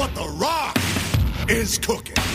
what The Rock is cooking.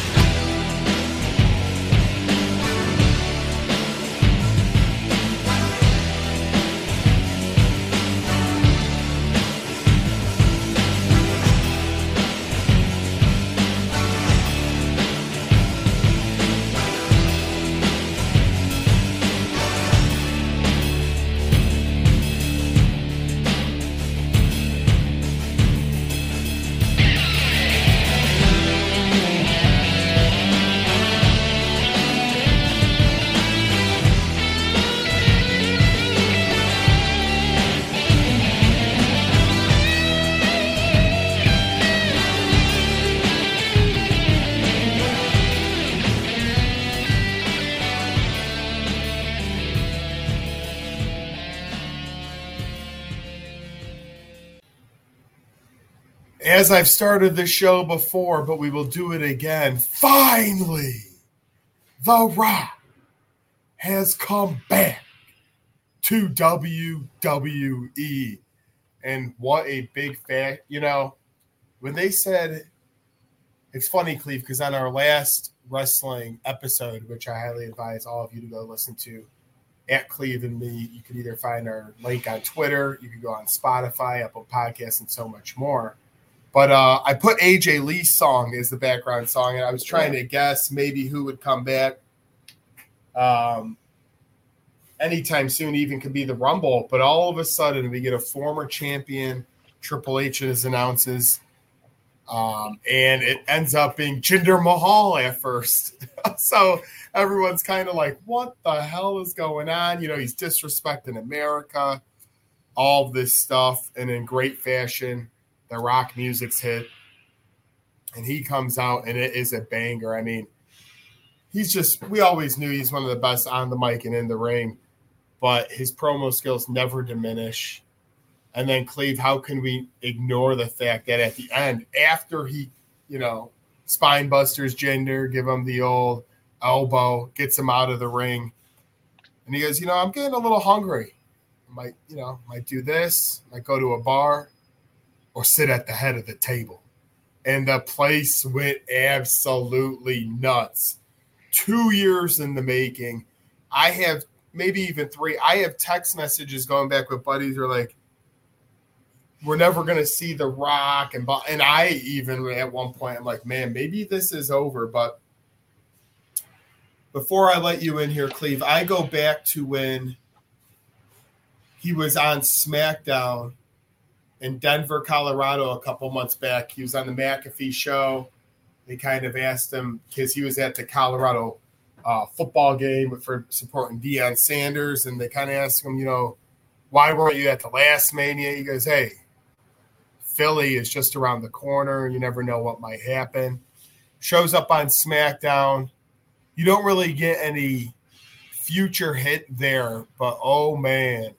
As I've started the show before, but we will do it again. Finally, The Rock has come back to WWE. And what a big fact. You know, when they said, it's funny, Cleve, because on our last wrestling episode, which I highly advise all of you to go listen to, at Cleve and me, you can either find our link on Twitter, you can go on Spotify, Apple Podcasts, and so much more but uh, I put AJ Lee's song as the background song, and I was trying to guess maybe who would come back. Um, anytime soon, even could be the Rumble. But all of a sudden, we get a former champion. Triple H is announces, um, and it ends up being Jinder Mahal at first. so everyone's kind of like, "What the hell is going on?" You know, he's disrespecting America, all this stuff, and in great fashion the rock music's hit, and he comes out and it is a banger. I mean, he's just we always knew he's one of the best on the mic and in the ring, but his promo skills never diminish. And then Cleve, how can we ignore the fact that at the end, after he, you know, spine busters Jinder, give him the old elbow, gets him out of the ring, and he goes, you know, I'm getting a little hungry. I might, you know, might do this, might go to a bar or sit at the head of the table. And the place went absolutely nuts. Two years in the making. I have maybe even three. I have text messages going back with buddies who are like, we're never going to see The Rock. And, and I even at one point, I'm like, man, maybe this is over. But before I let you in here, Cleve, I go back to when he was on SmackDown in Denver, Colorado, a couple months back. He was on the McAfee show. They kind of asked him because he was at the Colorado uh, football game for supporting Deion Sanders, and they kind of asked him, you know, why weren't you at the last Mania? He goes, hey, Philly is just around the corner. You never know what might happen. Shows up on SmackDown. You don't really get any future hit there, but oh man,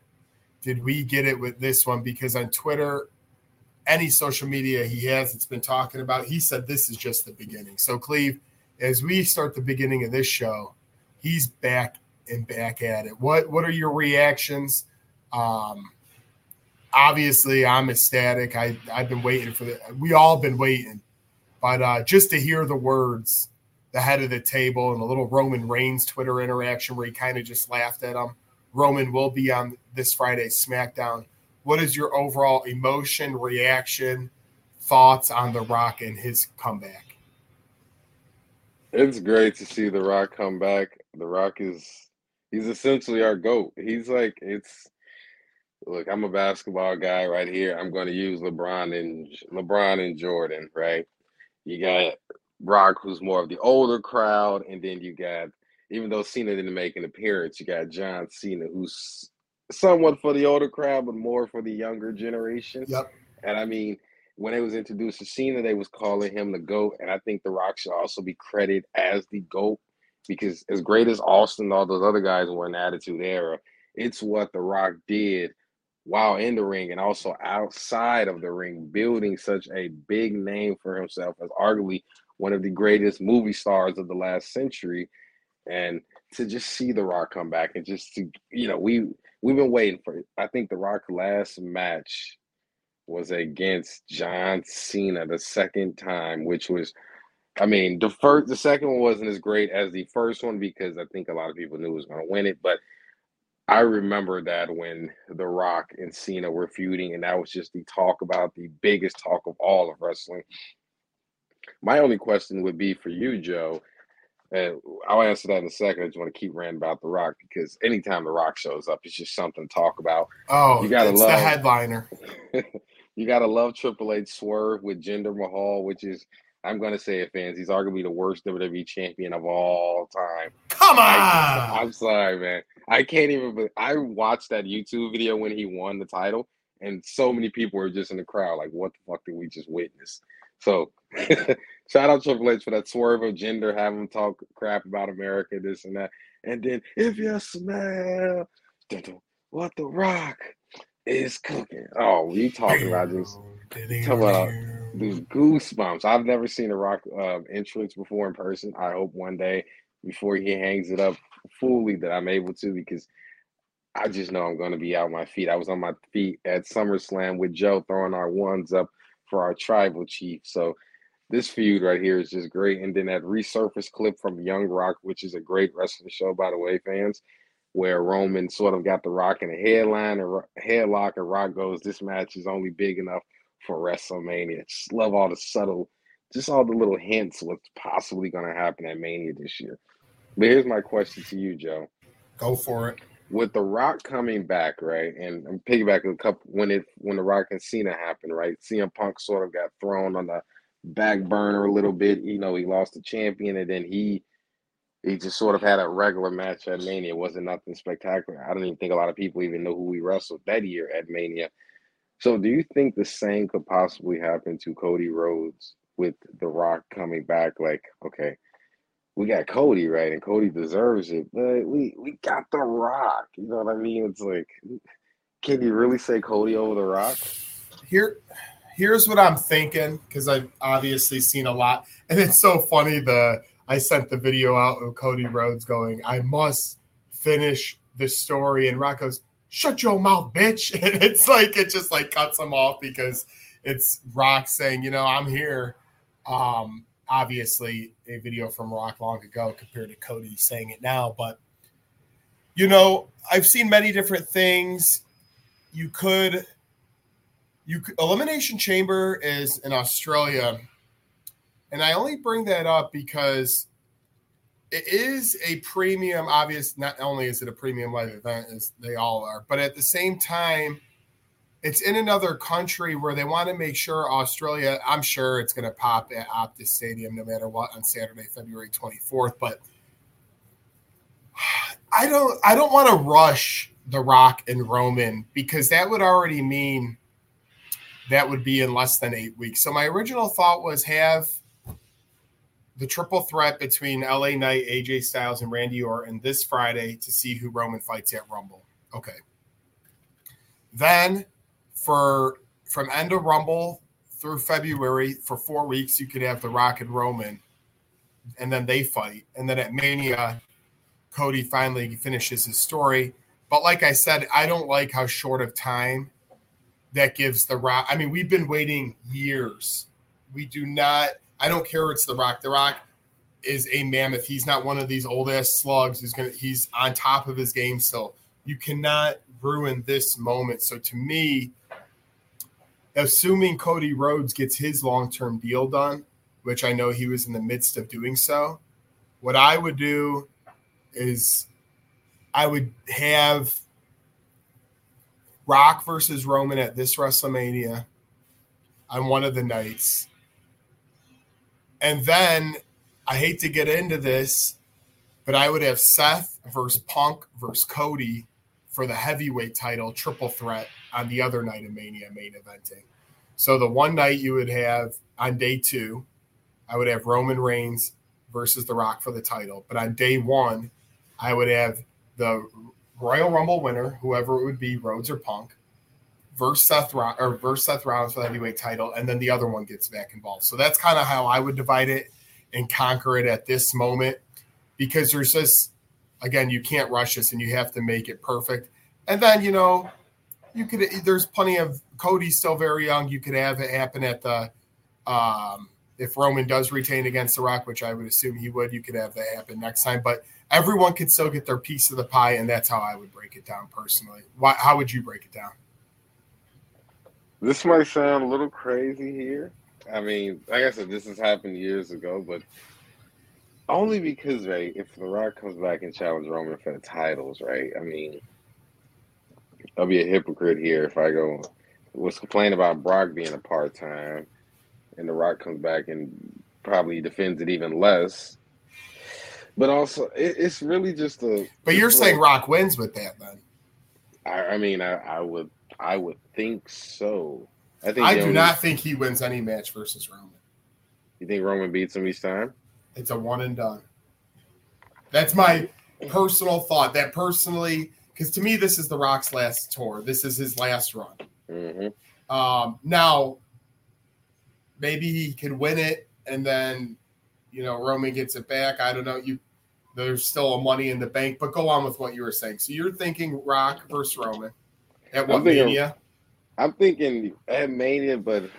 did we get it with this one? Because on Twitter, any social media he has, it's been talking about. He said this is just the beginning. So, Cleve, as we start the beginning of this show, he's back and back at it. What What are your reactions? Um, obviously, I'm ecstatic. I I've been waiting for the. We all been waiting, but uh, just to hear the words, the head of the table, and a little Roman Reigns Twitter interaction where he kind of just laughed at him. Roman will be on this Friday's SmackDown. What is your overall emotion, reaction, thoughts on The Rock and his comeback? It's great to see The Rock come back. The Rock is he's essentially our GOAT. He's like it's look, I'm a basketball guy right here. I'm going to use LeBron and LeBron and Jordan, right? You got Rock, who's more of the older crowd, and then you got even though Cena didn't make an appearance, you got John Cena, who's somewhat for the older crowd, but more for the younger generation. Yep. And I mean, when it was introduced to Cena, they was calling him the GOAT. And I think The Rock should also be credited as the GOAT because as great as Austin and all those other guys were in the Attitude Era, it's what The Rock did while in the ring and also outside of the ring, building such a big name for himself as arguably one of the greatest movie stars of the last century and to just see The Rock come back and just to you know we we've been waiting for it. I think The Rock last match was against John Cena the second time, which was I mean, the first the second one wasn't as great as the first one because I think a lot of people knew was gonna win it, but I remember that when The Rock and Cena were feuding, and that was just the talk about the biggest talk of all of wrestling. My only question would be for you, Joe, and I'll answer that in a second. I just want to keep ranting about The Rock because anytime The Rock shows up, it's just something to talk about. Oh, you gotta love the headliner. you gotta love Triple H swerve with Jinder Mahal, which is I'm gonna say it, fans. He's arguably the worst WWE champion of all time. Come on! I, am sorry, man. I can't even. I watched that YouTube video when he won the title, and so many people were just in the crowd, like, "What the fuck did we just witness?" So, shout out Triple H for that swerve of Jinder, having him talk crap about America, this and that, and then if you smell what the Rock is cooking, oh, we talking about this? Talking about these goosebumps. I've never seen a Rock uh, entrance before in person. I hope one day before he hangs it up fully that I'm able to because I just know I'm going to be out my feet. I was on my feet at SummerSlam with Joe throwing our ones up for our tribal chief. So this feud right here is just great. And then that resurfaced clip from Young Rock, which is a great wrestling show, by the way, fans, where Roman sort of got the Rock in a headline and headlock, and Rock goes, "This match is only big enough for WrestleMania." Just love all the subtle, just all the little hints what's possibly going to happen at Mania this year. But here's my question to you, Joe. Go for it. With The Rock coming back, right, and I'm piggybacking a couple when it when The Rock and Cena happened, right? CM Punk sort of got thrown on the back burner a little bit. You know, he lost the champion, and then he he just sort of had a regular match at Mania. It wasn't nothing spectacular. I don't even think a lot of people even know who he wrestled that year at Mania. So, do you think the same could possibly happen to Cody Rhodes with The Rock coming back? Like, okay, we got Cody, right? And Cody deserves it, but we we got The Rock. You know what I mean? It's like, can you really say Cody over The Rock? Here, here's what I'm thinking because I've obviously seen a lot, and it's so funny. The I sent the video out of Cody Rhodes going, "I must finish the story," and Rock goes, "Shut your mouth, bitch!" And it's like it just like cuts him off because it's Rock saying, "You know, I'm here." Um, obviously a video from Rock long ago compared to Cody saying it now. But, you know, I've seen many different things. You could, you could, Elimination Chamber is in Australia. And I only bring that up because it is a premium, obvious, not only is it a premium live event as they all are, but at the same time, it's in another country where they want to make sure Australia, I'm sure it's going to pop at Optus Stadium no matter what on Saturday, February 24th. But I don't I don't want to rush The Rock and Roman because that would already mean that would be in less than eight weeks. So my original thought was have the triple threat between LA Knight, AJ Styles, and Randy Orton this Friday to see who Roman fights at Rumble. Okay. Then for from end of Rumble through February for four weeks, you could have The Rock and Roman, and then they fight. And then at Mania, Cody finally finishes his story. But like I said, I don't like how short of time that gives The Rock. I mean, we've been waiting years. We do not, I don't care it's The Rock. The Rock is a mammoth. He's not one of these old ass slugs who's gonna he's on top of his game still. You cannot ruin this moment. So to me, assuming Cody Rhodes gets his long term deal done, which I know he was in the midst of doing so, what I would do is I would have Rock versus Roman at this WrestleMania on one of the nights. And then I hate to get into this, but I would have Seth versus Punk versus Cody for the heavyweight title triple threat on the other night of Mania main eventing. So the one night you would have on day two, I would have Roman Reigns versus The Rock for the title. But on day one, I would have the Royal Rumble winner, whoever it would be, Rhodes or Punk, versus Seth or versus Seth Rollins for the heavyweight title, and then the other one gets back involved. So that's kind of how I would divide it and conquer it at this moment, because there's just again you can't rush this and you have to make it perfect. And then you know you could. There's plenty of Cody's still very young. You could have it happen at the. Um, if Roman does retain against The Rock, which I would assume he would, you could have that happen next time. But everyone could still get their piece of the pie, and that's how I would break it down personally. Why, how would you break it down? This might sound a little crazy here. I mean, like I said, this has happened years ago, but only because, right, if The Rock comes back and challenges Roman for the titles, right? I mean, I'll be a hypocrite here if I go was complaining about Brock being a part time, and The Rock comes back and probably defends it even less. But also, it, it's really just a. But you're saying Rock wins with that, then? I, I mean, I, I, would, I would think so. I think. I do only, not think he wins any match versus Roman. You think Roman beats him each time? It's a one and done. That's my personal thought. That personally, because to me, this is The Rock's last tour. This is his last run. Mm-hmm. Um, now, maybe he can win it, and then you know Roman gets it back. I don't know. You there's still a money in the bank, but go on with what you were saying. So you're thinking Rock versus Roman at what I'm thinking, Mania? I'm thinking at Mania, but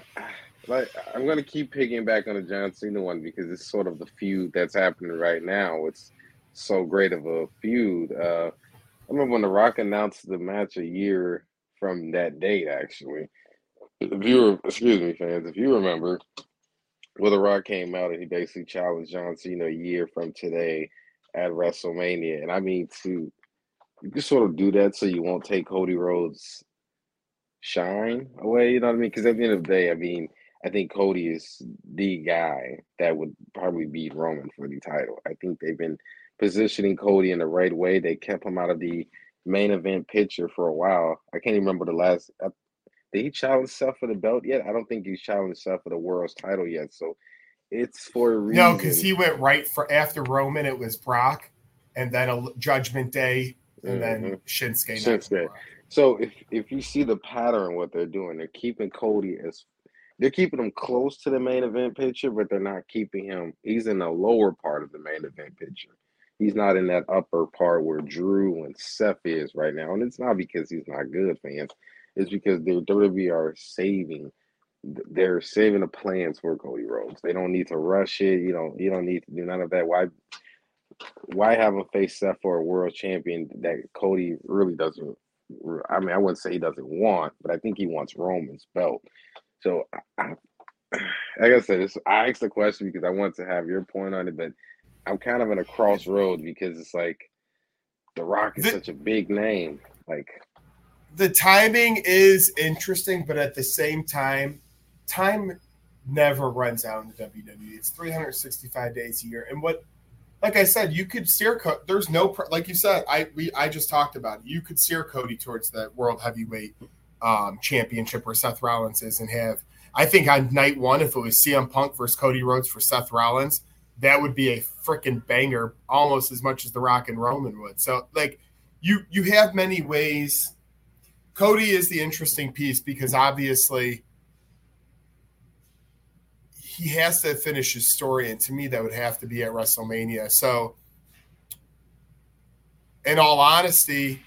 like I'm gonna keep picking back on the John Cena one because it's sort of the feud that's happening right now. It's so great of a feud. Uh, I remember when The Rock announced the match a year from that date. Actually, if you were, excuse me, fans, if you remember, well, The Rock came out and he basically challenged John Cena a year from today at WrestleMania, and I mean to you can sort of do that so you won't take Cody Rhodes' shine away. You know what I mean? Because at the end of the day, I mean I think Cody is the guy that would probably beat Roman for the title. I think they've been positioning Cody in the right way. They kept him out of the main event picture for a while. I can't even remember the last. Uh, did he challenge Seth for the belt yet? I don't think he's challenged Seth for the world's title yet. So it's for a reason. No, because he went right for after Roman. It was Brock, and then a Judgment Day, and mm-hmm. then Shinsuke. Shinsuke. So if if you see the pattern, what they're doing, they're keeping Cody as they're keeping him close to the main event picture, but they're not keeping him. He's in the lower part of the main event picture. He's not in that upper part where Drew and Seth is right now, and it's not because he's not good, fans. It's because the WWE are saving. They're saving the plans for Cody Rhodes. They don't need to rush it. You know, you don't need to do none of that. Why? Why have him face Seth for a world champion that Cody really doesn't? I mean, I wouldn't say he doesn't want, but I think he wants Roman's belt. So, I, like I said, I asked the question because I want to have your point on it, but I'm kind of in a crossroad because it's like The Rock is the, such a big name. Like the timing is interesting, but at the same time, time never runs out in the WWE. It's 365 days a year, and what, like I said, you could steer. There's no like you said. I we I just talked about it. You could steer Cody towards that world heavyweight um, championship where Seth Rollins is and have. I think on night one, if it was CM Punk versus Cody Rhodes for Seth Rollins, that would be a freaking banger, almost as much as The Rock and Roman would. So, like, you you have many ways. Cody is the interesting piece because obviously he has to finish his story, and to me, that would have to be at WrestleMania. So, in all honesty,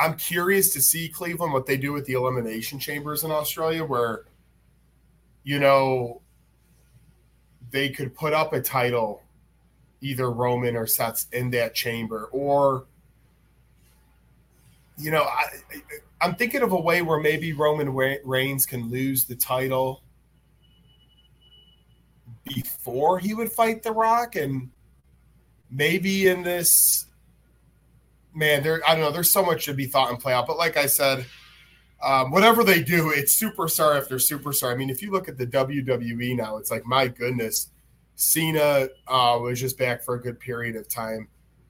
I'm curious to see Cleveland what they do with the elimination chambers in Australia, where you know they could put up a title, either Roman or Seth's in that chamber, or you know, I, I'm thinking of a way where maybe Roman Reigns can lose the title before he would fight The Rock, and maybe in this man, there I don't know. There's so much to be thought and play out. But like I said, um, whatever they do, it's superstar after superstar. I mean, if you look at the WWE now, it's like my goodness, Cena uh, was just back for a good period of time.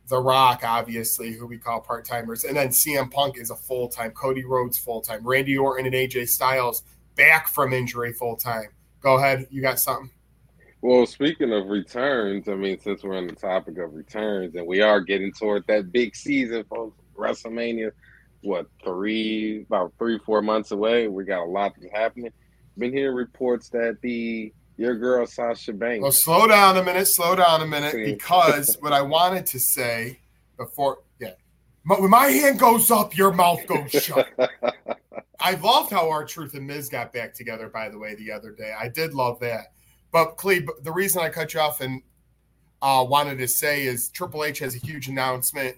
The Rock, obviously, who we call part timers, and then CM Punk is a full time. Cody Rhodes full time. Randy Orton and AJ Styles back from injury full time. Go ahead, you got something. Well, speaking of returns, I mean, since we're on the topic of returns and we are getting toward that big season, folks, WrestleMania, what, three, about three, four months away. We got a lot that's happening. Been hearing reports that the your girl Sasha Banks. Well, slow down a minute, slow down a minute, because what I wanted to say before, yeah, when my hand goes up, your mouth goes shut. I loved how R-Truth and Miz got back together, by the way, the other day. I did love that. But Cleve, the reason I cut you off and uh, wanted to say is Triple H has a huge announcement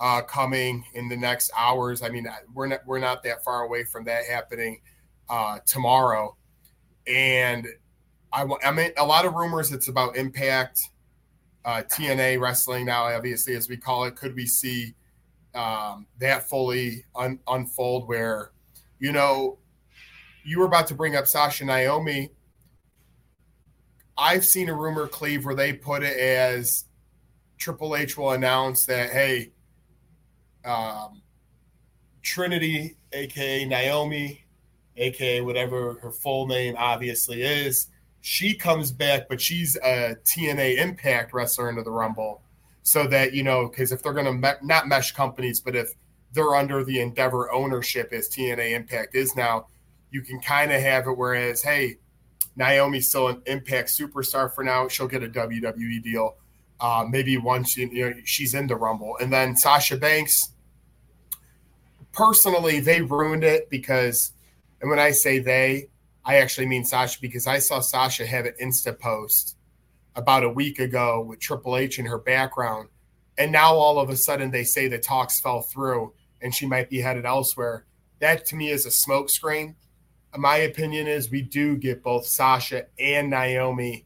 uh, coming in the next hours. I mean, we're not we're not that far away from that happening uh, tomorrow, and I, I mean a lot of rumors. It's about Impact, uh, TNA wrestling now. Obviously, as we call it, could we see um, that fully un- unfold? Where you know you were about to bring up Sasha Naomi. I've seen a rumor, Cleve, where they put it as Triple H will announce that, hey, um, Trinity, aka Naomi, aka whatever her full name obviously is. She comes back, but she's a TNA Impact wrestler into the Rumble, so that you know, because if they're going to me- not mesh companies, but if they're under the Endeavor ownership as TNA Impact is now, you can kind of have it. Whereas, hey, Naomi's still an Impact superstar for now; she'll get a WWE deal. Uh, maybe once you know she's in the Rumble, and then Sasha Banks personally, they ruined it because, and when I say they, I actually mean Sasha because I saw Sasha have an Insta post about a week ago with Triple H in her background. And now all of a sudden they say the talks fell through and she might be headed elsewhere. That to me is a smokescreen. My opinion is we do get both Sasha and Naomi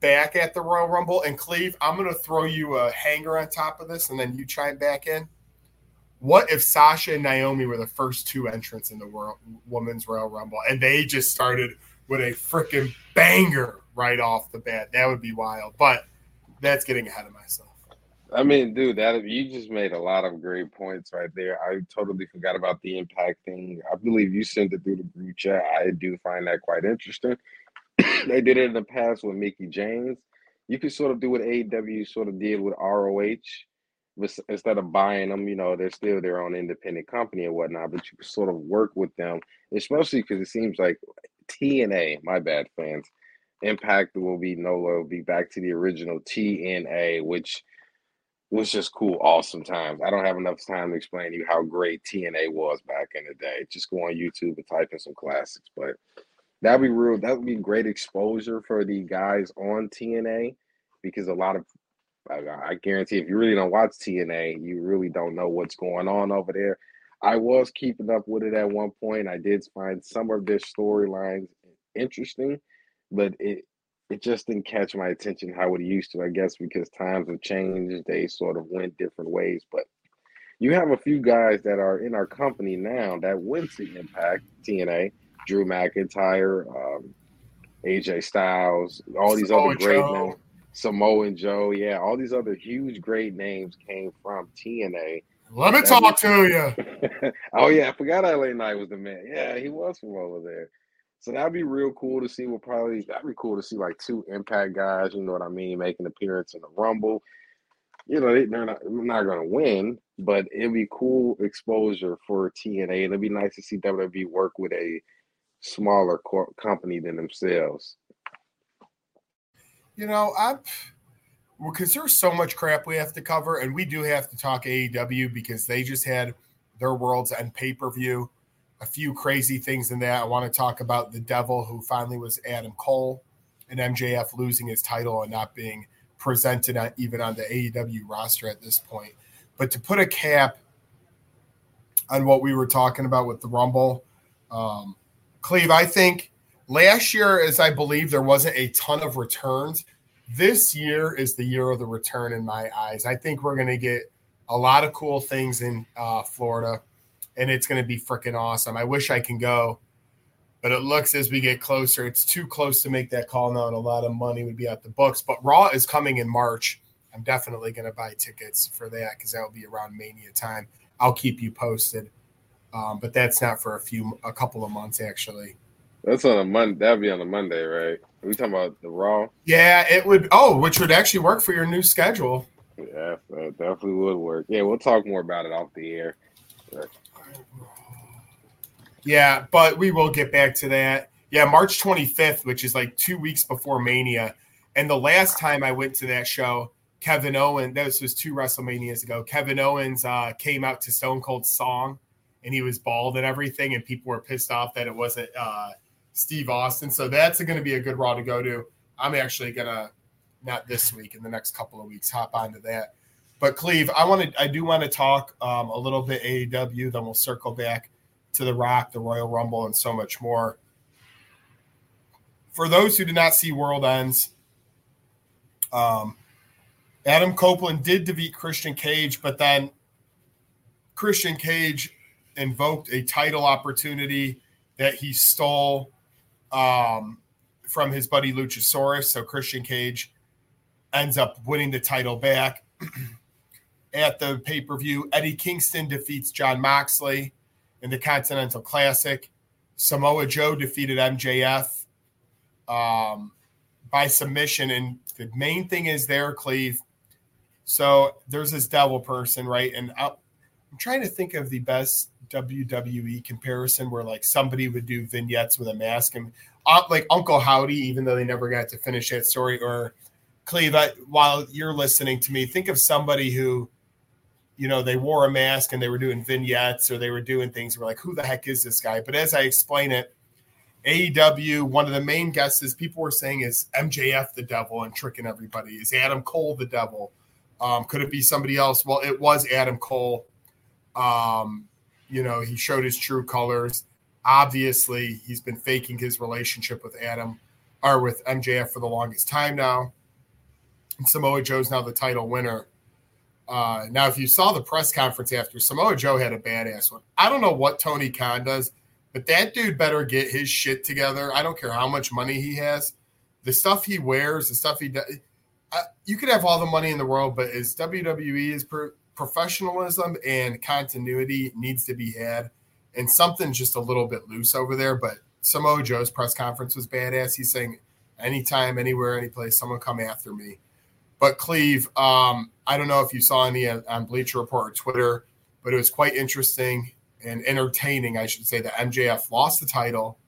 back at the Royal Rumble. And Cleve, I'm going to throw you a hanger on top of this and then you chime back in. What if Sasha and Naomi were the first two entrants in the world women's Royal Rumble and they just started with a freaking banger right off the bat? That would be wild. But that's getting ahead of myself. I mean, dude, that you just made a lot of great points right there. I totally forgot about the impact thing. I believe you sent it through the group chat. I do find that quite interesting. they did it in the past with Mickie James. You could sort of do what AEW sort of did with ROH instead of buying them, you know, they're still their own independent company and whatnot, but you could sort of work with them, especially because it seems like TNA, my bad fans, Impact will be NOLA, will be back to the original TNA, which was just cool, awesome times. I don't have enough time to explain to you how great TNA was back in the day. Just go on YouTube and type in some classics, but that'd be real. That would be great exposure for the guys on TNA because a lot of I, I guarantee if you really don't watch TNA, you really don't know what's going on over there. I was keeping up with it at one point. I did find some of their storylines interesting, but it it just didn't catch my attention how it used to. I guess because times have changed, they sort of went different ways. But you have a few guys that are in our company now that went to Impact TNA, Drew McIntyre, um, AJ Styles, all these other great names. Samoa and Joe, yeah, all these other huge, great names came from TNA. Let me talk was, to you. oh yeah, I forgot LA Knight was the man. Yeah, he was from over there. So that'd be real cool to see. What probably that'd be cool to see like two Impact guys. You know what I mean? Making an appearance in the Rumble. You know they, they're not not gonna win, but it'd be cool exposure for TNA, and it'd be nice to see WWE work with a smaller co- company than themselves. You know, I'm because there's so much crap we have to cover, and we do have to talk AEW because they just had their World's End pay per view. A few crazy things in there. I want to talk about the devil who finally was Adam Cole and MJF losing his title and not being presented even on the AEW roster at this point. But to put a cap on what we were talking about with the Rumble, um, Cleve, I think Last year, as I believe, there wasn't a ton of returns. This year is the year of the return in my eyes. I think we're going to get a lot of cool things in uh, Florida, and it's going to be freaking awesome. I wish I can go, but it looks as we get closer, it's too close to make that call now, and a lot of money would be out the books. But Raw is coming in March. I'm definitely going to buy tickets for that because that will be around Mania time. I'll keep you posted, um, but that's not for a few, a couple of months actually. That's on a Monday. That'd be on a Monday, right? Are we talking about the Raw? Yeah, it would. Oh, which would actually work for your new schedule. Yeah, that definitely would work. Yeah, we'll talk more about it off the air. Yeah, but we will get back to that. Yeah, March 25th, which is like two weeks before Mania. And the last time I went to that show, Kevin Owens. This was two WrestleManias ago. Kevin Owens uh, came out to Stone Cold's song, and he was bald and everything, and people were pissed off that it wasn't uh, Steve Austin. So that's going to be a good Raw to go to. I'm actually gonna not this week in the next couple of weeks hop onto that. But Cleve, I want to I do want to talk um, a little bit AEW. Then we'll circle back to the Rock, the Royal Rumble, and so much more. For those who did not see World Ends, um, Adam Copeland did defeat Christian Cage, but then Christian Cage invoked a title opportunity that he stole um, from his buddy Luchasaurus. So Christian Cage ends up winning the title back. At the pay per view, Eddie Kingston defeats Jon Moxley in the Continental Classic. Samoa Joe defeated MJF um, by submission. And the main thing is there, Cleve, so there's this devil person, right? And i am trying to think of the best WWE comparison where like somebody would do vignettes with a mask and uh, like Uncle Howdy, even though they never got to finish that story. Or Cleve, while you're listening to me, think of somebody who, you know, they wore a mask and they were doing vignettes or they were doing things. We're like, who the heck is this guy? But as I explain it, AEW, one of the main guesses people were saying is MJF the devil and tricking everybody. Is Adam Cole the devil? Um, could it be somebody else? Well, it was Adam Cole. Um, you know, he showed his true colors. Obviously, he's been faking his relationship with Adam or with MJF for the longest time now. And Samoa Joe's now the title winner. Uh, now, if you saw the press conference after, Samoa Joe had a badass one. I don't know what Tony Khan does, but that dude better get his shit together. I don't care how much money he has. The stuff he wears, the stuff he does you could have all the money in the world, but as WWE is professionalism and continuity needs to be had, and something's just a little bit loose over there. But Samoa Joe's press conference was badass. He's saying, anytime, anywhere, any place, someone come after me. But Cleve, um, I don't know if you saw any on Bleacher Report or Twitter, but it was quite interesting and entertaining, I should say, that MJF lost the title.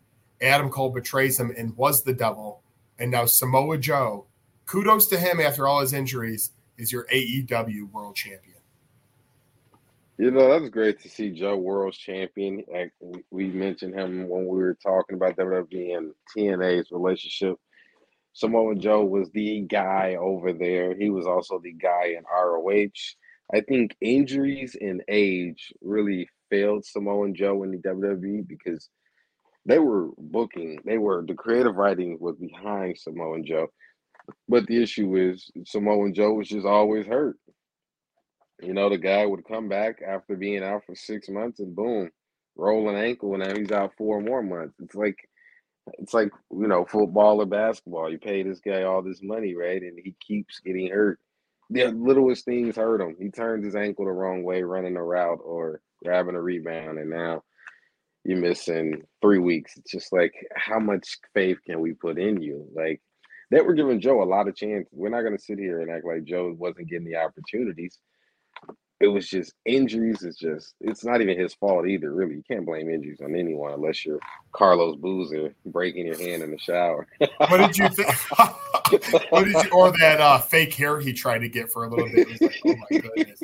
Adam Cole betrays him and was the devil. And now Samoa Joe kudos to him after all his injuries, is your AEW world champion. You know, that's great to see Joe world champion. We mentioned him when we were talking about WWE and TNA's relationship. Samoa Joe was the guy over there. He was also the guy in ROH. I think injuries and age really failed Samoa Joe in the WWE because they were booking, they were the creative writing was behind Samoa Joe. But the issue is Samoa Joe was just always hurt. You know, the guy would come back after being out for six months and boom, roll an ankle, and now he's out four more months. It's like it's like you know, football or basketball. You pay this guy all this money, right? And he keeps getting hurt. The littlest things hurt him. He turns his ankle the wrong way running a route or grabbing a rebound, and now you're missing three weeks. It's just like how much faith can we put in you? Like they were giving Joe a lot of chances. We're not going to sit here and act like Joe wasn't getting the opportunities. It was just injuries. It's just it's not even his fault either. Really, you can't blame injuries on anyone unless you're Carlos Boozer breaking your hand in the shower. what did you think? what did you, or that uh, fake hair he tried to get for a little bit? Like, oh my goodness.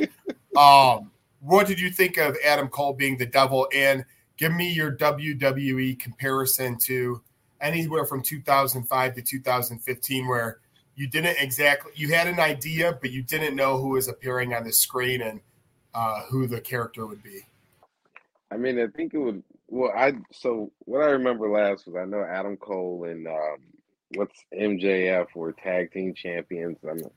Um, what did you think of Adam Cole being the devil? And give me your WWE comparison to anywhere from 2005 to 2015 where you didn't exactly you had an idea but you didn't know who was appearing on the screen and uh, who the character would be i mean i think it would well i so what i remember last was i know adam cole and um, what's mjf were tag team champions i mean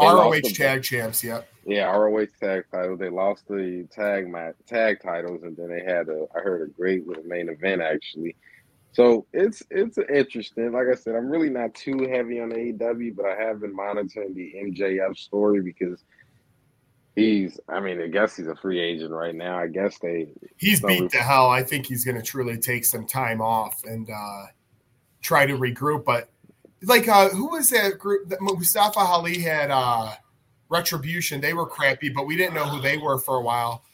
ROH tag champs, yeah. Yeah, ROH tag titles. They lost the tag match, tag titles, and then they had a. I heard a great little main event actually so it's it's interesting. Like I said, I'm really not too heavy on AEW, but I have been monitoring the MJF story because he's. I mean, I guess he's a free agent right now. I guess they. He's beat to hell. I think he's going to truly take some time off and uh, try to regroup. But like, uh, who was that group? That Mustafa Ali had uh, Retribution. They were crappy, but we didn't know who they were for a while.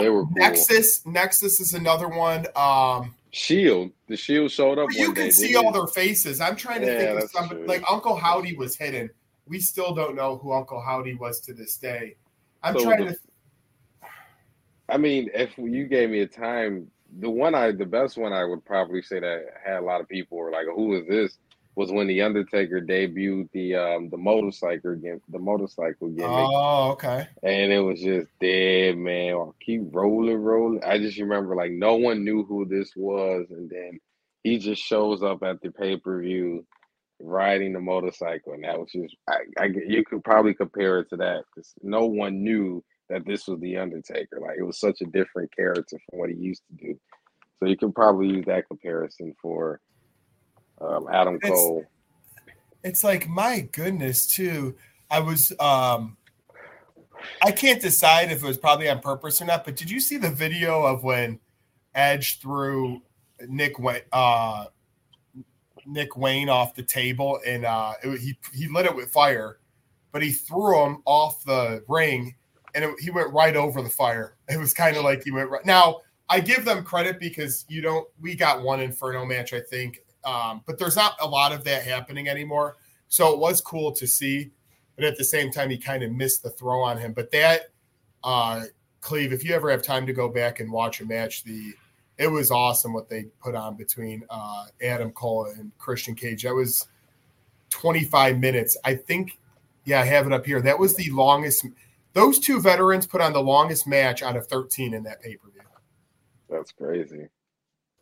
They were cool. Nexus. Nexus is another one. Um, Shield. The Shield showed up. you can see all their faces. I'm trying to yeah, think of somebody true. like Uncle Howdy was hidden. we still don't know who Uncle Howdy was to this day. I'm So trying the- to. I mean, if you gave me a time, the one I, the best one I would probably say that had a lot of people were like, "Who is this?" Was when the Undertaker debuted the um the motorcycle game, the motorcycle gimmick, Oh, okay. and it was just dead man. Keep rolling, rolling. I just remember like no one knew who this was, and then he just shows up at the pay per view riding the motorcycle, and that was just I, I you could probably compare it to that because no one knew that this was the Undertaker. Like it was such a different character from what he used to do. So you could probably use that comparison for um, Adam It's- Cole. It's like my goodness, too. I was um I can't decide if it was probably on purpose or not, but did you see the video of when Edge threw Nick Wayne uh Nick Wayne off the table and uh it, he he lit it with fire, but he threw him off the ring and it, he went right over the fire. It was kind of like he went right now. I give them credit because you don't. We got one Inferno match, I think, um, but there's not a lot of that happening anymore. So it was cool to see, but at the same time, he kind of missed the throw on him. But that, uh, Cleve, if you ever have time to go back and watch a match, the it was awesome what they put on between uh, Adam Cole and Christian Cage. That was 25 minutes. I think, yeah, I have it up here. That was the longest. Those two veterans put on the longest match out of 13 in that pay per view. That's crazy.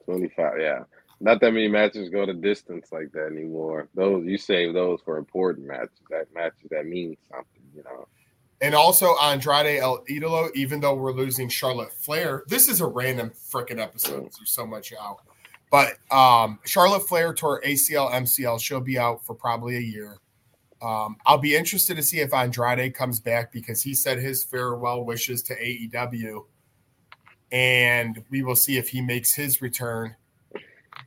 25, yeah. Not that many matches go the distance like that anymore. Those you save those for important matches. That matches that mean something, you know. And also Andrade El Idolo, even though we're losing Charlotte Flair, this is a random freaking episode. There's so much out. But um, Charlotte Flair tore ACL, MCL. She'll be out for probably a year. Um, I'll be interested to see if Andrade comes back because he said his farewell wishes to AEW. And we will see if he makes his return.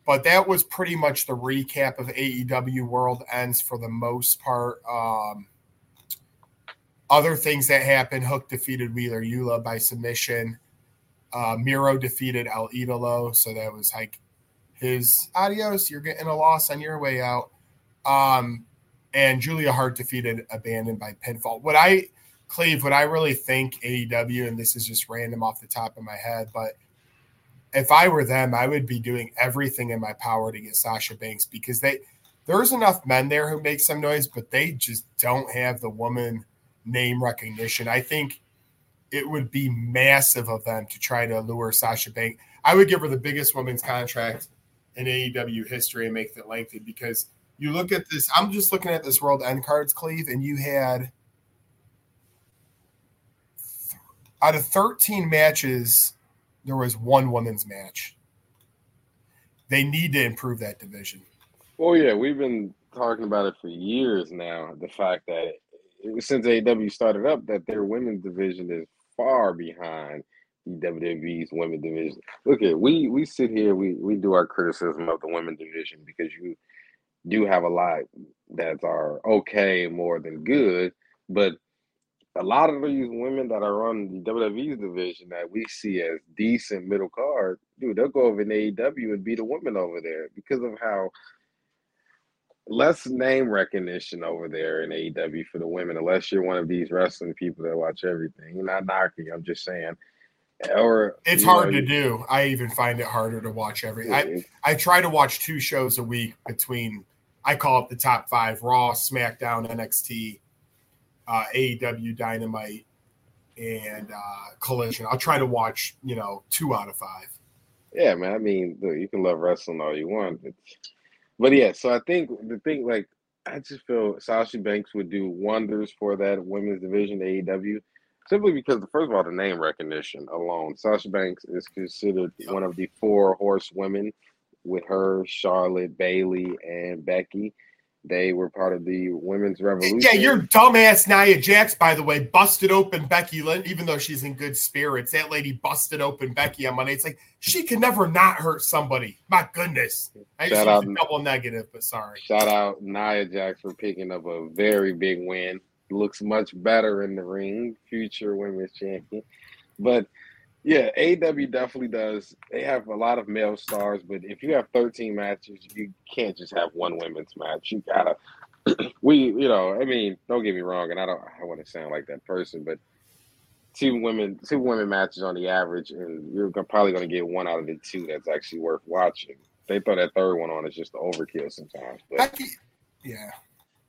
But that was pretty much the recap of AEW World Ends for the most part. Um, other things that happened Hook defeated Wheeler Yuta by submission. Uh, Miro defeated El Idolo. So that was like his adios. You're getting a loss on your way out. Um, and Julia Hart defeated Abadon by pinfall. What I, Cleve, what I really think AEW, and this is just random off the top of my head, but if I were them, I would be doing everything in my power to get Sasha Banks because they there's enough men there who make some noise, but they just don't have the woman name recognition. I think it would be massive of them to try to lure Sasha Banks. I would give her the biggest women's contract in AEW history and make it lengthy because you look at this. I'm just looking at this World End Cards, Cleve, and you had out of 13 matches, there was one women's match. They need to improve that division. Well, yeah, we've been talking about it for years now. The fact that since AEW started up, that their women's division is far behind the WWE's women's division. Look at we we sit here, we we do our criticism of the women's division because you do have a lot that are okay more than good, but a lot of these women that are on the WWE's division that we see as decent middle card, dude, they'll go over in AEW and beat the woman over there because of how less name recognition over there in AEW for the women, unless you're one of these wrestling people that watch everything. You're not knocking, I'm just saying. Or It's hard know, to do. I even find it harder to watch every. I, I try to watch two shows a week between. I call it the top five: Raw, SmackDown, NXT, uh, AEW, Dynamite, and uh, Collision. I'll try to watch you know two out of five. Yeah, man. I mean, look, you can love wrestling all you want, but, but yeah. So I think the thing, like, I just feel Sasha Banks would do wonders for that women's division, AEW, simply because, first of all, the name recognition alone. Sasha Banks is considered one of the four horsewomen with her, Charlotte, Bayley, and Becky. They were part of the women's revolution. Yeah, your dumbass Nia Jax, by the way, busted open Becky Lynch, even though she's in good spirits. That lady busted open Becky on Monday. It's like she can never not hurt somebody. My goodness. I just Shout out- double negative, but sorry. Shout out Nia Jax for picking up a very big win. Looks much better in the ring, future women's champion. But yeah, AW definitely does. They have a lot of male stars, but if you have 13 matches, you can't just have one women's match. You gotta we, you know, I mean, don't get me wrong, and I don't, I want to sound like that person, but two women, two women matches on the average, and you're probably going to get one out of the two that's actually worth watching. They throw that third one on is just overkill sometimes. But yeah,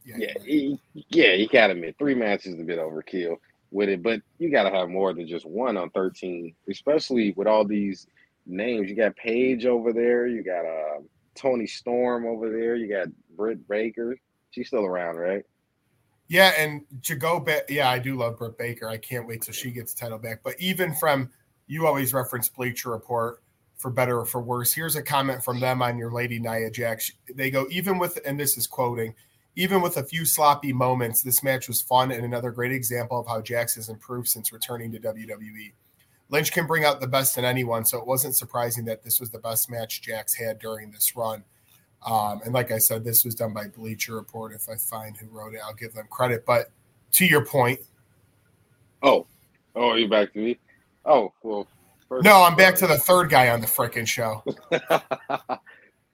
yeah, yeah, he, yeah. You got to admit, three matches is a bit overkill with it, but you got to have more than just one on thirteen, especially with all these names. You got Paige over there. You got uh, Toni Storm over there. You got Britt Baker. She's still around, right? Yeah, and to go back, yeah, I do love Britt Baker. I can't wait till she gets the title back. But even from you always reference Bleacher Report for better or for worse. Here's a comment from them on your lady Nia Jax. They go, even with, and this is quoting, even with a few sloppy moments, this match was fun and another great example of how Jax has improved since returning to WWE. Lynch can bring out the best in anyone, so it wasn't surprising that this was the best match Jax had during this run. Um, and like I said, this was done by Bleacher Report. If I find who wrote it, I'll give them credit. But to your point. Oh, oh, you're you back to me? Oh, well. no, I'm back to the third guy on the freaking show.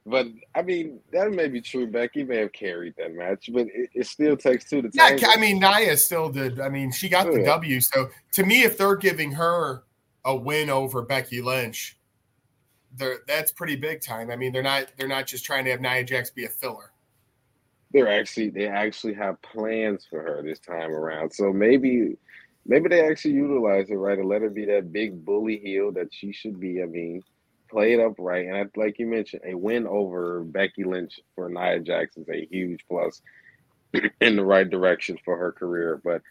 but I mean, that may be true. Becky may have carried that match, but it, it still takes two to tango. Yeah, I mean, Nia still did. I mean, she got the W. So to me, if they're giving her a win over Becky Lynch, they're that's pretty big time. I mean, they're not they're not just trying to have Nia Jax be a filler. They're actually they actually have plans for her this time around. So maybe maybe they actually utilize it right and let her be that big bully heel that she should be. I mean, play it up right. And like you mentioned, a win over Becky Lynch for Nia Jax is a huge plus in the right direction for her career. But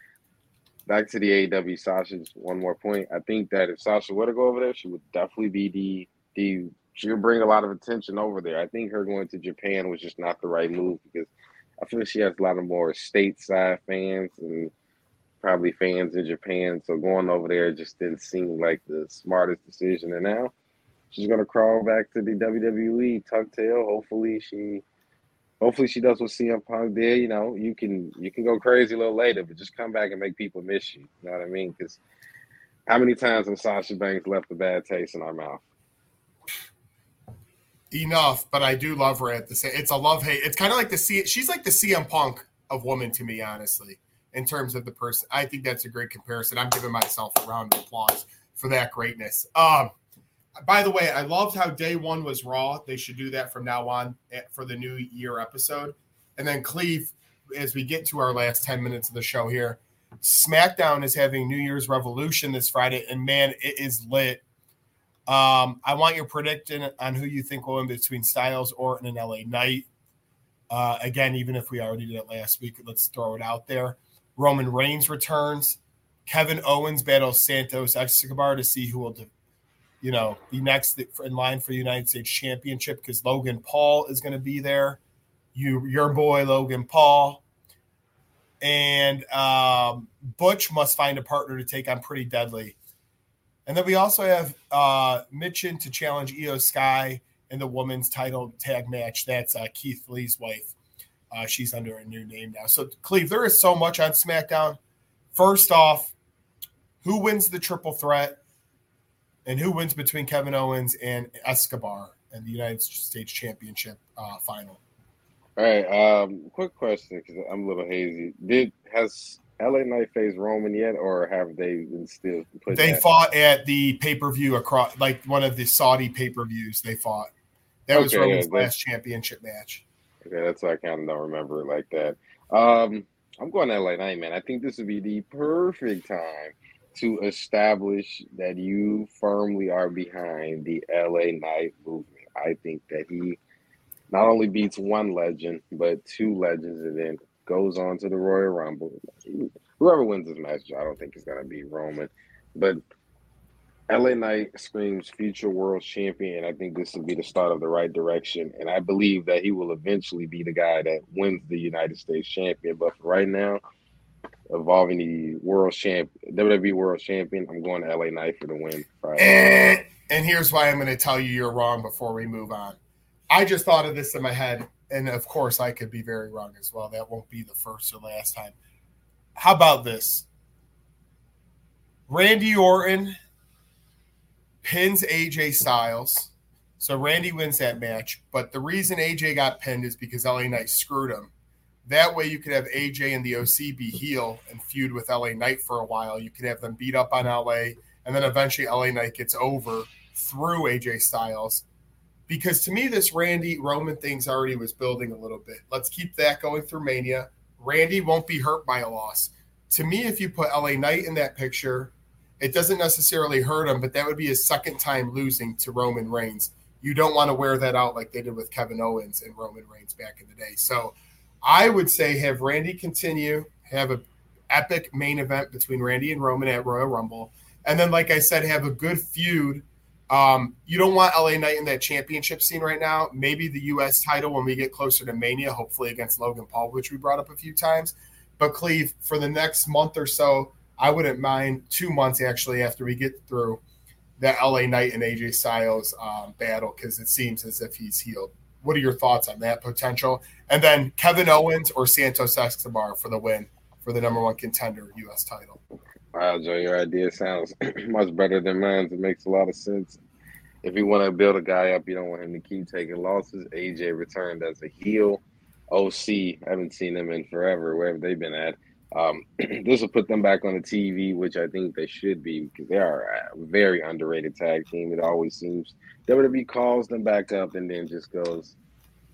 back to the AEW Sasha's one more point. I think that if Sasha were to go over there, she would definitely be the the she would bring a lot of attention over there. I think her going to Japan was just not the right move because I feel like she has a lot of more stateside fans and probably fans in Japan. So going over there just didn't seem like the smartest decision. And now she's gonna crawl back to the WWE, tuck tail. Hopefully she hopefully she does what CM Punk did. You know, you can you can go crazy a little later, but just come back and make people miss you. You know what I mean? Because how many times has Sasha Banks left a bad taste in our mouth? enough, but I do love her at the same. It's a love hate. It's kind of like the C. She's like the CM Punk of woman to me, honestly, in terms of the person. I think that's a great comparison. I'm giving myself a round of applause for that greatness. Um, by the way, I loved how day one was Raw. They should do that from now on for the new year episode. And then Cleve, as we get to our last 10 minutes of the show here, SmackDown is having New Year's Revolution this Friday, and man, it is lit. Um, I want your prediction on who you think will win between Styles, Orton, and LA Knight. Uh, again, even if we already did it last week, let's throw it out there. Roman Reigns returns. Kevin Owens battles Santos Escobar to see who will, you know, be next in line for the United States Championship because Logan Paul is going to be there. You, your boy Logan Paul, and um, Butch must find a partner to take on Pretty Deadly. And then we also have uh, Michin to challenge Iyo Sky in the women's title tag match. That's uh, Keith Lee's wife. Uh, she's under a new name now. So, Cleve, there is so much on SmackDown. First off, who wins the triple threat and who wins between Kevin Owens and Escobar in the United States Championship uh, final? All right. Um, quick question because I'm a little hazy. Did has LA Knight faced Roman yet, or have they been still? They that? fought at the pay per view across, like one of the Saudi pay per views. They fought. That okay, was Roman's yeah, last championship match. Okay, that's why I kind of don't remember it like that. Um, I'm going to LA Knight, man. I think this would be the perfect time to establish that you firmly are behind the LA Knight movement. I think that he not only beats one legend, but two legends, and then goes on to the Royal Rumble. Whoever wins this match, I don't think is going to be Roman. But LA Knight screams future world champion. I think this will be the start of the right direction. And I believe that he will eventually be the guy that wins the United States champion. But for right now, evolving the world champ, WWE world champion, I'm going to LA Knight for the win. And, and here's why I'm going to tell you you're wrong before we move on. I just thought of this in my head and of course I could be very wrong as well. That won't be the first or last time. How about this? Randy Orton pins AJ Styles. So Randy wins that match, but the reason AJ got pinned is because LA Knight screwed him That way, you could have AJ and the OC be heel and feud with LA Knight for a while. You could have them beat up on LA, and then eventually LA Knight gets over through AJ Styles. Because to me, this Randy Roman thing's already was building a little bit. Let's keep that going through Mania. Randy won't be hurt by a loss. To me, if you put LA Knight in that picture, it doesn't necessarily hurt him, but that would be his second time losing to Roman Reigns. You don't want to wear that out like they did with Kevin Owens and Roman Reigns back in the day. So I would say have Randy continue, have an epic main event between Randy and Roman at Royal Rumble, and then like I said, have a good feud. Um, you don't want LA Knight in that championship scene right now. Maybe the U.S. title when we get closer to Mania, hopefully against Logan Paul, which we brought up a few times. But Cleve, for the next month or so, I wouldn't mind two months actually after we get through that LA Knight and AJ Styles um, battle because it seems as if he's healed. What are your thoughts on that potential? And then Kevin Owens or Santos Escobar for the win for the number one contender U.S. title. Wow, Joe, your idea sounds much better than mine. It makes a lot of sense. If you want to build a guy up, you don't want him to keep taking losses. AJ returned as a heel. OC, I haven't seen them in forever, wherever they've been at. Um, this will put them back on the TV, which I think they should be because they are a very underrated tag team. It always seems WWE calls them back up and then just goes,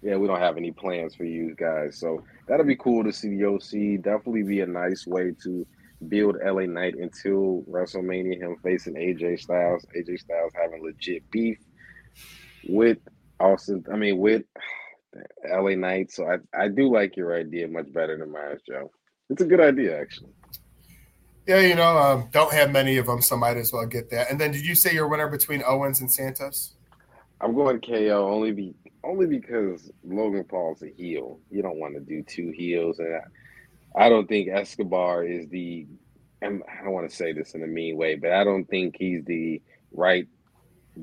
"Yeah, we don't have any plans for you guys." So that'll be cool to see the OC. Definitely be a nice way to build LA Knight until WrestleMania. Him facing AJ Styles, AJ Styles having legit beef with Austin. I mean, with LA Knight. So I I do like your idea much better than mine, Joe. It's a good idea, actually. Yeah, you know, um, don't have many of them, so might as well get that. And then, did you say your winner between Owens and Santos? I'm going KO only be only because Logan Paul's a heel. You don't want to do two heels, and I, I don't think Escobar is the. I don't want to say this in a mean way, but I don't think he's the right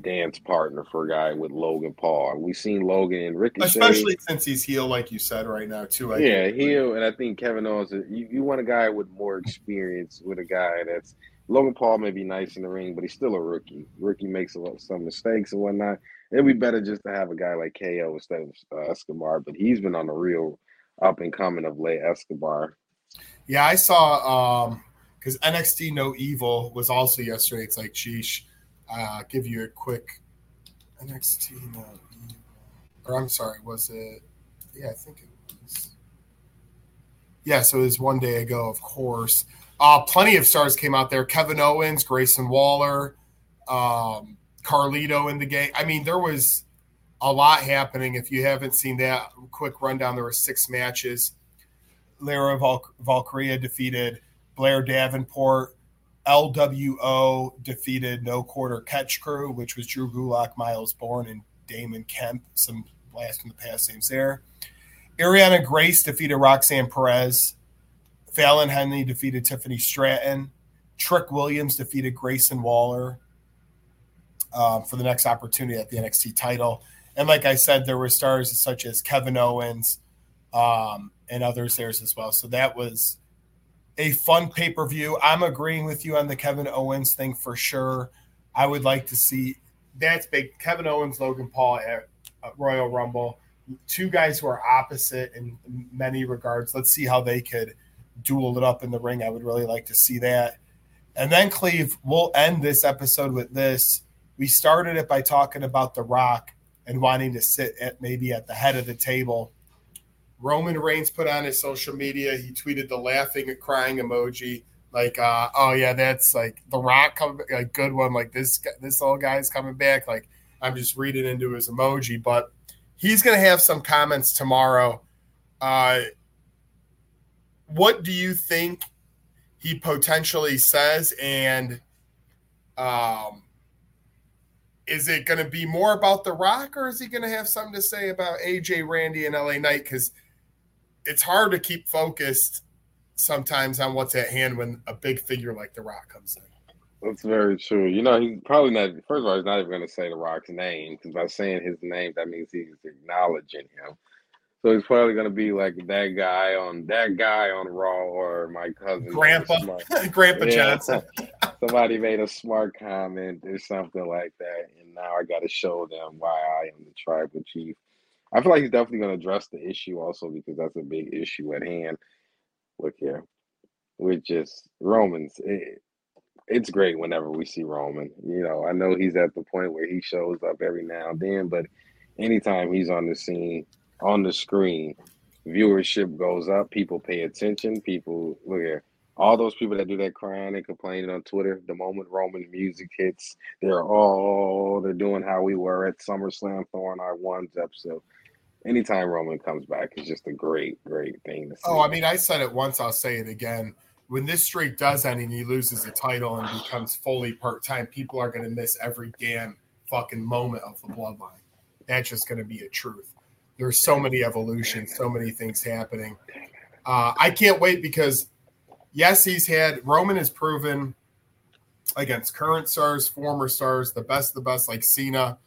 dance partner for a guy with Logan Paul. We've seen Logan and Ricky, especially since he's heel, like you said right now too. I yeah, heel, and I think Kevin Owens. You, you want a guy with more experience, with a guy that's Logan Paul may be nice in the ring, but he's still a rookie. Rookie makes a lot, some mistakes and whatnot. It'd be better just to have a guy like KO instead of uh, Escobar, but he's been on the real up and coming of late. Escobar. Yeah, I saw um because NXT No Evil was also yesterday. It's like, sheesh uh, give you a quick NXT. Or I'm sorry, was it? Yeah, I think it was. Yeah, so it was one day ago, of course. Uh, plenty of stars came out there. Kevin Owens, Grayson Waller, um, Carlito in the game. I mean, there was a lot happening. If you haven't seen that quick rundown, there were six matches. Lyra Val- Valkyria defeated Blair Davenport. LWO defeated No Quarter Catch Crew, which was Drew Gulak, Myles Borne, and Damon Kemp. Some blast from the past names there. Arianna Grace defeated Roxanne Perez. Fallon Henley defeated Tiffany Stratton. Trick Williams defeated Grayson Waller um, for the next opportunity at the NXT title. And like I said, there were stars such as Kevin Owens um, and others there as well. So that was a fun pay per view. I'm agreeing with you on the Kevin Owens thing for sure. I would like to see that's big. Kevin Owens, Logan Paul at Royal Rumble. Two guys who are opposite in many regards. Let's see how they could duel it up in the ring. I would really like to see that. And then, Cleve, we'll end this episode with this. We started it by talking about The Rock and wanting to sit at maybe at the head of the table Roman Reigns put on his social media. He tweeted the laughing and crying emoji, like, uh, "Oh yeah, that's like the Rock coming, a good one. Like this, this old guy's coming back. Like I'm just reading into his emoji, but he's gonna have some comments tomorrow. Uh, what do you think he potentially says, and um, is it going to be more about The Rock, or is he going to have something to say about AJ, Randy, and LA Knight? Because it's hard to keep focused sometimes on what's at hand when a big figure like The Rock comes in. That's very true. You know, he's probably not. First of all, he's not even going to say The Rock's name because by saying his name, that means he's acknowledging him. So he's probably going to be like that guy on that guy on Raw or my cousin, Grandpa, Grandpa yeah. Johnson. Somebody made a smart comment or something like that, and now I got to show them why I am the tribal chief. I feel like he's definitely going to address the issue also because that's a big issue at hand. Look here, with just Romans. It, it's great whenever we see Roman. You know, I know he's at the point where he shows up every now and then, but anytime he's on the scene, on the screen, viewership goes up. People pay attention. People look here all those people that do that crying and complaining on Twitter, the moment Roman music hits, they're all they're doing how we were at SummerSlam throwing our ones up. So anytime Roman comes back, it's just a great, great thing to see. Oh, I mean, I said it once, I'll say it again. When this streak does end and he loses the title and becomes fully part time, people are going to miss every damn fucking moment of the bloodline. That's just going to be a truth. There's so many evolutions, so many things happening. Uh, I can't wait because yes, he's had Roman has proven against current stars, former stars, the best, the best, like Cena,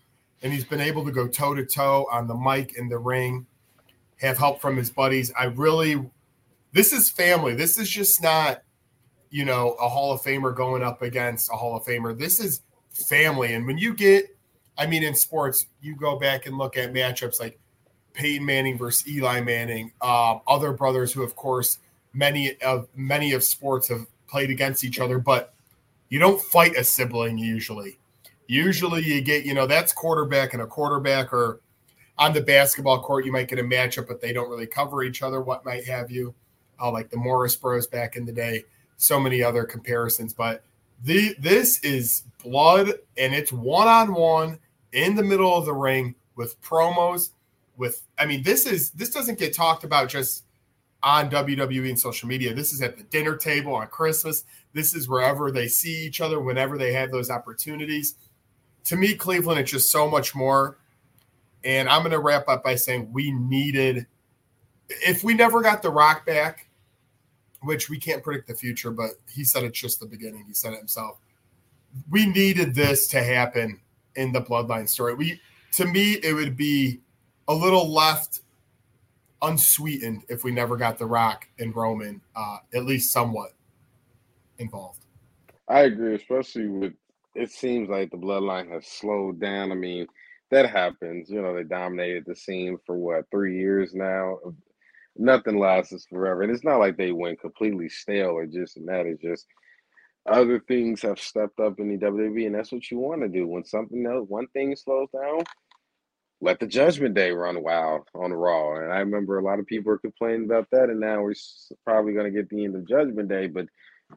and he's been able to go toe to toe on the mic in the ring, have help from his buddies. I really, this is family. This is just not, you know, a Hall of Famer going up against a Hall of Famer. This is family. And when you get, I mean, in sports, you go back and look at matchups like Peyton Manning versus Eli Manning, uh, other brothers who, of course, many of many of sports have played against each other, but you don't fight a sibling usually. Usually you get, you know, that's quarterback and a quarterback, or on the basketball court, you might get a matchup, but they don't really cover each other, what might have you. Uh, like the Morris Bros back in the day, so many other comparisons. But the this is blood and it's one on one in the middle of the ring with promos. With I mean, this is this doesn't get talked about just on WWE and social media. This is at the dinner table on Christmas. This is wherever they see each other, whenever they have those opportunities. To me, Cleveland, it's just so much more. And I'm going to wrap up by saying we needed, if we never got The Rock back, which we can't predict the future, but he said it's just the beginning. He said it himself. We needed this to happen in the Bloodline story. We, to me, it would be a little left unsweetened if we never got The Rock and Roman uh, at least somewhat involved. I agree, especially with it seems like the bloodline has slowed down. I mean, that happens. You know, they dominated the scene for what three years now. Nothing lasts forever, and it's not like they went completely stale or just and that. It's just other things have stepped up in the WWE, and that's what you want to do when something else, one thing slows down let the Judgment Day run wild on Raw. And I remember a lot of people were complaining about that, and now we're probably going to get the end of Judgment Day. But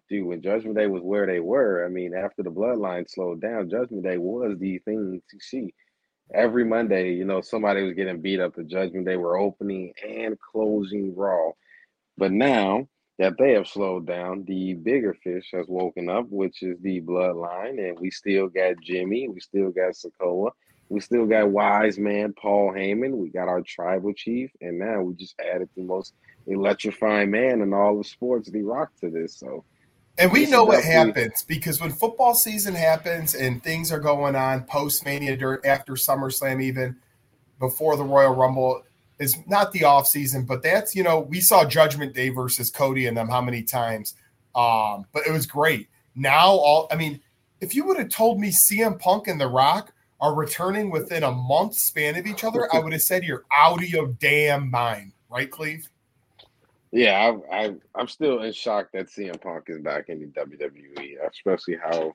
dude, when Judgment Day was where they were, I mean, after the Bloodline slowed down, Judgment Day was the thing to see. Every Monday, you know, somebody was getting beat up. The Judgment Day were opening and closing Raw. But now that they have slowed down, the bigger fish has woken up, which is the Bloodline, and we still got Jimmy, we still got Sikoa we still got wise man Paul Heyman. We got our tribal chief, and now we just added the most electrifying man in all of sports, The Rock, to this. So, and we know what happens because when football season happens and things are going on post Mania, dirt after SummerSlam, even before the Royal Rumble, is not the off season, but that's you know we saw Judgment Day versus Cody and them how many times, um, but it was great. Now all I mean, if you would have told me CM Punk and The Rock are returning within a month span of each other, I would have said you're out of your damn mind, right, Cleve? Yeah, I, I, I'm still in shock that CM Punk is back in the WWE, especially how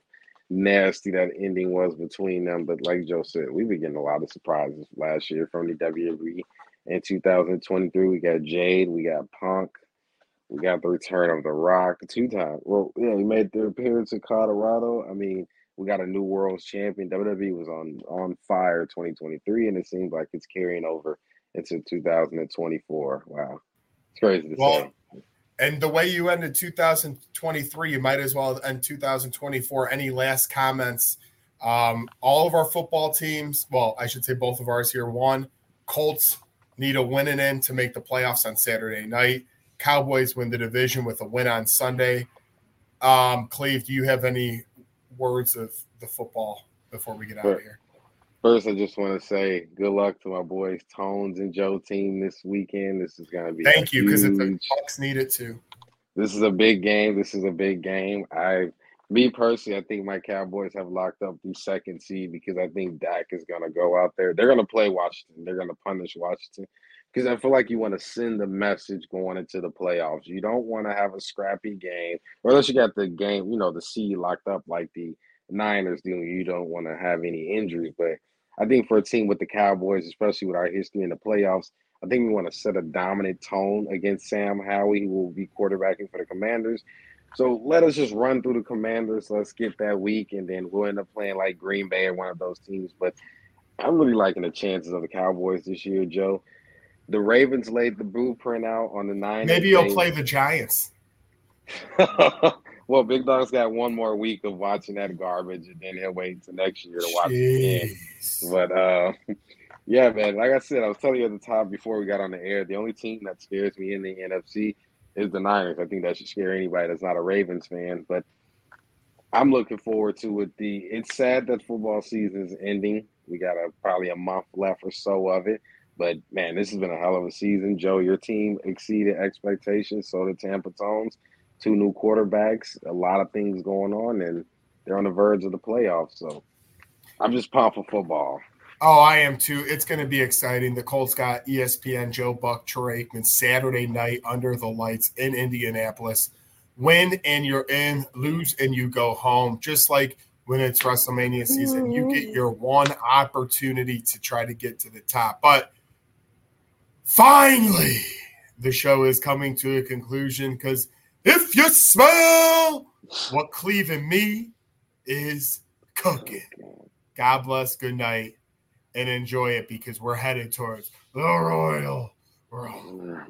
nasty that ending was between them. But like Joe said, we've been getting a lot of surprises last year from the WWE. In 2023, we got Jade, we got Punk, we got the return of The Rock two times. Well, yeah, he made their appearance in Colorado. I mean, we got a new world's champion. WWE was on on fire 2023, and it seems like it's carrying over into 2024. Wow, it's crazy to well, say. And the way you ended 2023, you might as well end 2024. Any last comments? Um, all of our football teams, well, I should say both of ours here, won. Colts need a win and in to make the playoffs on Saturday night. Cowboys win the division with a win on Sunday. Um, Cleve, do you have any words of the football before we get out of here? First, I just want to say good luck to my boys Tones and Joe team this weekend. This is going to be thank you because the Bucks need it too. This is a big game. This is a big game. I Me personally, I think my Cowboys have locked up the second seed because I think Dak is going to go out there. They're going to play Washington. They're going to punish Washington because I feel like you want to send a message going into the playoffs. You don't want to have a scrappy game, or unless you got the game, you know, the seed locked up like the Niners do. You don't want to have any injuries. But I think for a team with the Cowboys, especially with our history in the playoffs, I think we want to set a dominant tone against Sam Howell, who will be quarterbacking for the Commanders. So let us just run through the Commanders. Let's get that week, and then we'll end up playing like Green Bay or one of those teams. But I'm really liking the chances of the Cowboys this year, Joe. The Ravens laid the blueprint out on the nine. Maybe you'll play the Giants. well, Big Dog's got one more week of watching that garbage, and then he'll wait until next year to watch it again. But uh, yeah, man, like I said, I was telling you at the top before we got on the air, the only team that scares me in the NFC is the Niners. I think that should scare anybody that's not a Ravens fan. But I'm looking forward to it. The it's sad that football season is ending. We got a probably a month left or so of it. But man, this has been a hell of a season. Joe, your team exceeded expectations. So did Tampa Tones. Two new quarterbacks, a lot of things going on, and they're on the verge of the playoffs. So I'm just pumped for football. Oh, I am too. It's going to be exciting. The Colts got ESPN Joe Buck Troy Aikman Saturday night under the lights in Indianapolis. Win and you're in, lose and you go home. Just like when it's WrestleMania season, you get mm-hmm. your one opportunity to try to get to the top. But finally, the show is coming to a conclusion because if you smell what Cleve and Me is cooking, God bless. Good night and enjoy it because we're headed towards the Royal Rumble.